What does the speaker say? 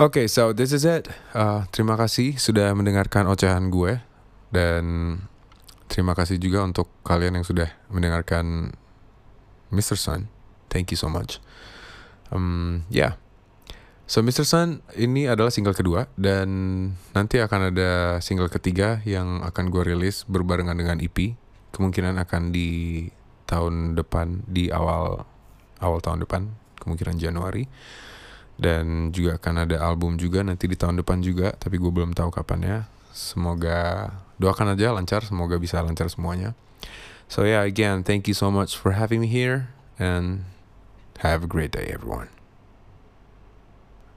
Oke, so this is it. Uh, terima kasih sudah mendengarkan ocehan gue dan terima kasih juga untuk kalian yang sudah mendengarkan Mr. Sun. Thank you so much. Um, ya, yeah. so Mr. Sun ini adalah single kedua dan nanti akan ada single ketiga yang akan gue rilis berbarengan dengan EP. Kemungkinan akan di tahun depan di awal awal tahun depan, kemungkinan Januari dan juga akan ada album juga nanti di tahun depan juga tapi gue belum tahu kapan ya. Semoga doakan aja lancar. Semoga bisa lancar semuanya. So yeah again thank you so much for having me here and have a great day everyone